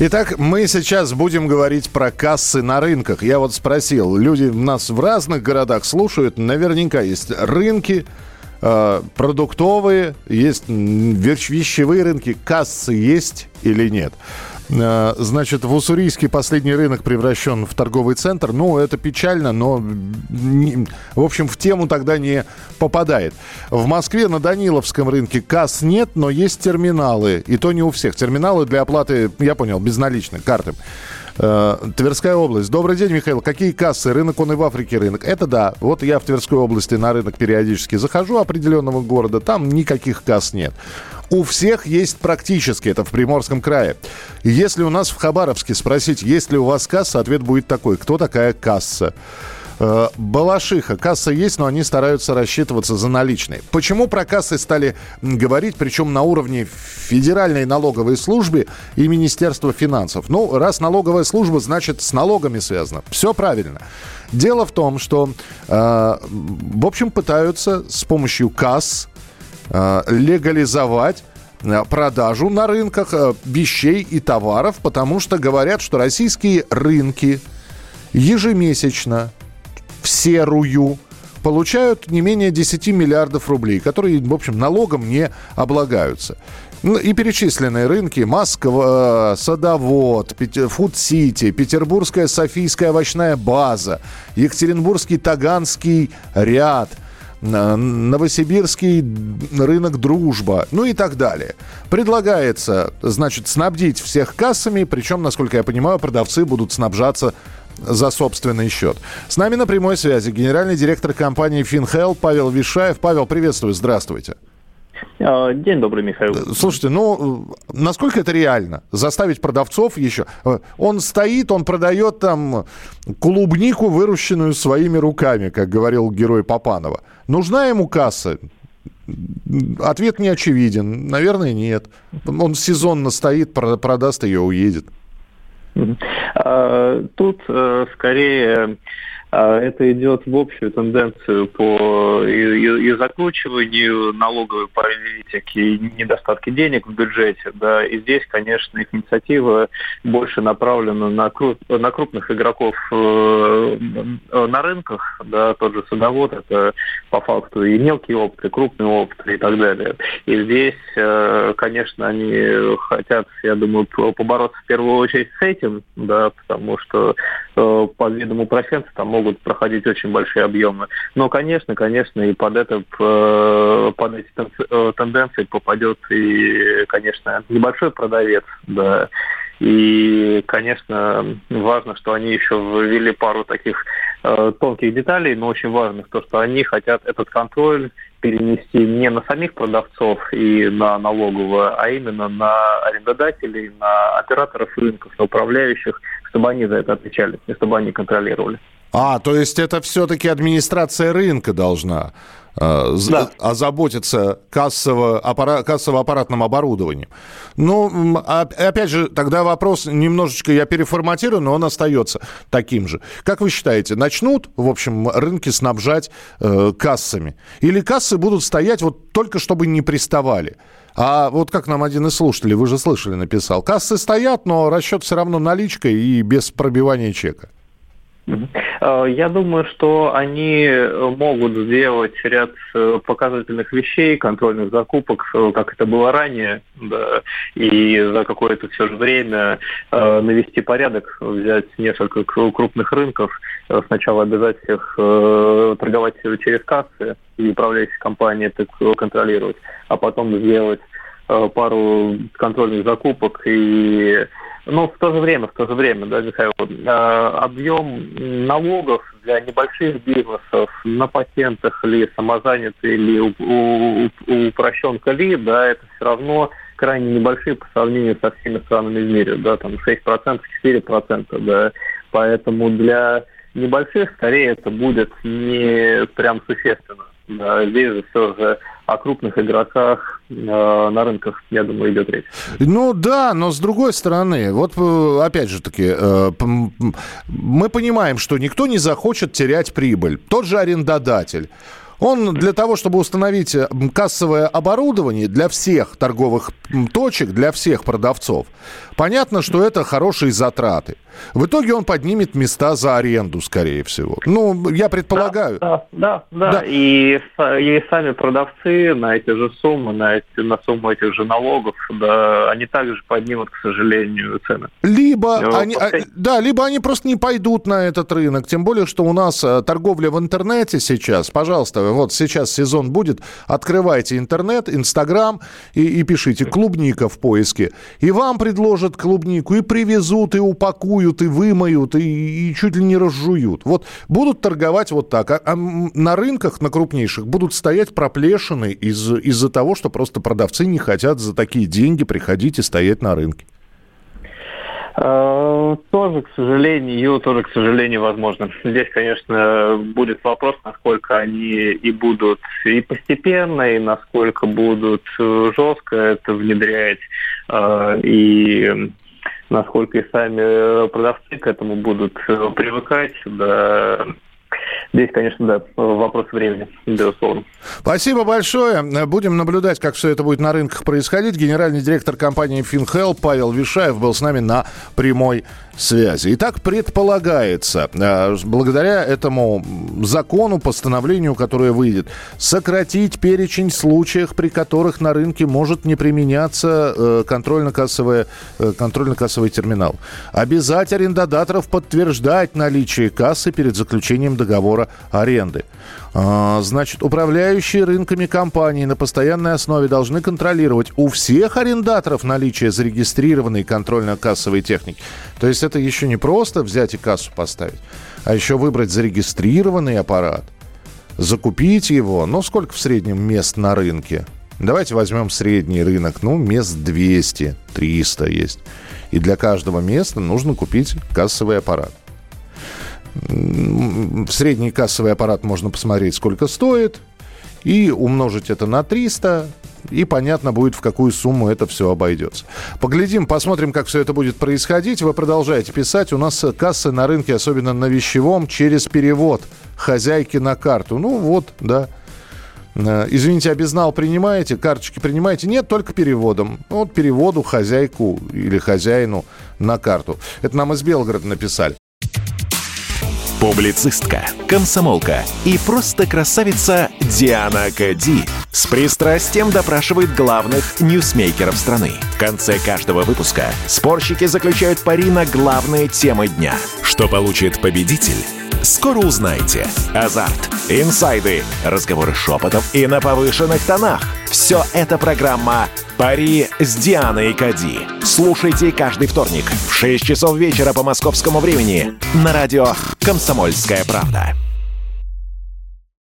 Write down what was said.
Итак, мы сейчас будем говорить про кассы на рынках. Я вот спросил, люди нас в разных городах слушают, наверняка есть рынки, э, продуктовые, есть вещевые рынки, кассы есть или нет. Э, Значит, в Уссурийске последний рынок превращен в торговый центр. Ну, это печально, но, в общем, в тему тогда не попадает. В Москве на Даниловском рынке касс нет, но есть терминалы. И то не у всех. Терминалы для оплаты, я понял, безналичной, карты. Э, Тверская область. Добрый день, Михаил. Какие кассы? Рынок, он и в Африке рынок. Это да. Вот я в Тверской области на рынок периодически захожу определенного города. Там никаких касс нет. У всех есть практически, это в Приморском крае. Если у нас в Хабаровске спросить, есть ли у вас касса, ответ будет такой. Кто такая касса? Э, Балашиха. Касса есть, но они стараются рассчитываться за наличные. Почему про кассы стали говорить, причем на уровне Федеральной налоговой службы и Министерства финансов? Ну, раз налоговая служба, значит, с налогами связано. Все правильно. Дело в том, что, э, в общем, пытаются с помощью касс э, легализовать э, продажу на рынках э, вещей и товаров, потому что говорят, что российские рынки ежемесячно в серую получают не менее 10 миллиардов рублей, которые, в общем, налогом не облагаются. Ну, И перечисленные рынки Москва, Садовод, Фуд-Сити, Петербургская Софийская овощная база, Екатеринбургский Таганский ряд – Новосибирский рынок «Дружба», ну и так далее. Предлагается, значит, снабдить всех кассами, причем, насколько я понимаю, продавцы будут снабжаться за собственный счет. С нами на прямой связи генеральный директор компании FinHel Павел Вишаев. Павел, приветствую, здравствуйте. А, День добрый, Михаил. Слушайте, ну, э, насколько это реально? Заставить продавцов еще... э, Он стоит, он продает там клубнику, выращенную своими руками, как говорил герой Папанова. Нужна ему касса? Ответ не очевиден. Наверное, нет. Он сезонно стоит, про- продаст ее, уедет. А, Тут э, скорее это идет в общую тенденцию по и, и- и закручиванию налоговой политики, и недостатки денег в бюджете. Да, и здесь, конечно, их инициатива больше направлена на, кру- на крупных игроков э, на рынках. Да, тот же садовод, это по факту и мелкие опыты, крупные опыты и так далее. И здесь, э, конечно, они хотят, я думаю, побороться в первую очередь с этим, да, потому что э, под видом упрощенца там могут проходить очень большие объемы. Но, конечно, конечно, и под это, э, под эти э, тенденции попадет и, конечно, небольшой продавец, да, и, конечно, важно, что они еще ввели пару таких э, тонких деталей, но очень важных, то, что они хотят этот контроль перенести не на самих продавцов и на налоговую, а именно на арендодателей, на операторов рынков, на управляющих, чтобы они за это отвечали, чтобы они контролировали. А, то есть это все-таки администрация рынка должна э, Да. озаботиться кассово- аппара- кассово-аппаратным оборудованием. Ну, опять же, тогда вопрос немножечко я переформатирую, но он остается таким же. Как вы считаете, начнут, в общем, рынки снабжать э, кассами? Или кассы будут стоять вот только чтобы не приставали? А вот как нам один из слушателей, вы же слышали, написал, кассы стоят, но расчет все равно наличкой и без пробивания чека. Э, Я думаю, что они э, могут сделать ряд э, показательных вещей, контрольных закупок, как это было ранее, да, и за какое-то все же время навести порядок, взять несколько кру- крупных рынков, сначала обязать всех торговать через кассы и управляющие компании это к- контролировать, а потом сделать пару контрольных закупок и ну, в то же время, в то же время, да, Михаил, э, объем налогов для небольших бизнесов на патентах ли, самозанятые ли, упрощенка ли, да, это все равно крайне небольшие по сравнению со всеми странами в мире, да, там 6%, 4%, да, поэтому для небольших скорее это будет не прям существенно. Да, здесь же все же о крупных игроках э, на рынках, я думаю, идет речь. Ну да, но с другой стороны, вот э, опять же таки, э, мы понимаем, что никто не захочет терять прибыль. Тот же арендодатель. Он для того, чтобы установить э, кассовое оборудование для всех торговых точек, для всех продавцов, понятно, что это хорошие затраты. В итоге он поднимет места за аренду, скорее всего. Ну, я предполагаю. Да, да, да. да. И, и сами продавцы на эти же суммы, на, эти, на сумму этих же налогов, да, они также поднимут, к сожалению, цены. Либо Но они, а, да, либо они просто не пойдут на этот рынок. Тем более, что у нас э, торговля в интернете сейчас. Пожалуйста, вот сейчас сезон будет. Открывайте интернет, Инстаграм и, и пишите «клубника» в поиске. И вам предложат клубнику, и привезут, и упакуют вымоют и вымоют, и, и чуть ли не разжуют. Вот будут торговать вот так. А, а на рынках, на крупнейших, будут стоять проплешины из, из-за того, что просто продавцы не хотят за такие деньги приходить и стоять на рынке. А, тоже, к сожалению, тоже, к сожалению, возможно. Здесь, конечно, будет вопрос, насколько они и будут и постепенно, и насколько будут э, жестко это внедрять, а, и насколько и сами э, продавцы к этому будут э, привыкать, да, Здесь, конечно, да, вопрос времени, безусловно. Спасибо большое. Будем наблюдать, как все это будет на рынках происходить. Генеральный директор компании FinHel Павел Вишаев был с нами на прямой связи. Итак, предполагается, э, благодаря этому закону, постановлению, которое выйдет, сократить перечень случаев, при которых на рынке может не применяться э, контрольно-кассовый, э, контрольно-кассовый терминал. Обязать арендодаторов подтверждать наличие кассы перед заключением договора аренды. А, значит, управляющие рынками компании на постоянной основе должны контролировать у всех арендаторов наличие зарегистрированной контрольно-кассовой техники. То есть это еще не просто взять и кассу поставить, а еще выбрать зарегистрированный аппарат, закупить его. Ну, сколько в среднем мест на рынке? Давайте возьмем средний рынок. Ну, мест 200, 300 есть. И для каждого места нужно купить кассовый аппарат средний кассовый аппарат можно посмотреть, сколько стоит, и умножить это на 300, и понятно будет, в какую сумму это все обойдется. Поглядим, посмотрим, как все это будет происходить. Вы продолжаете писать. У нас кассы на рынке, особенно на вещевом, через перевод хозяйки на карту. Ну вот, да. Э, извините, обезнал принимаете, карточки принимаете? Нет, только переводом. Вот переводу хозяйку или хозяину на карту. Это нам из Белгорода написали. Публицистка, комсомолка и просто красавица Диана Кади с пристрастием допрашивает главных ньюсмейкеров страны. В конце каждого выпуска спорщики заключают пари на главные темы дня. Что получит победитель? Скоро узнаете. Азарт, инсайды, разговоры шепотов и на повышенных тонах. Все это программа «Пари с Дианой Кади». Слушайте каждый вторник в 6 часов вечера по московскому времени на радио «Комсомольская правда».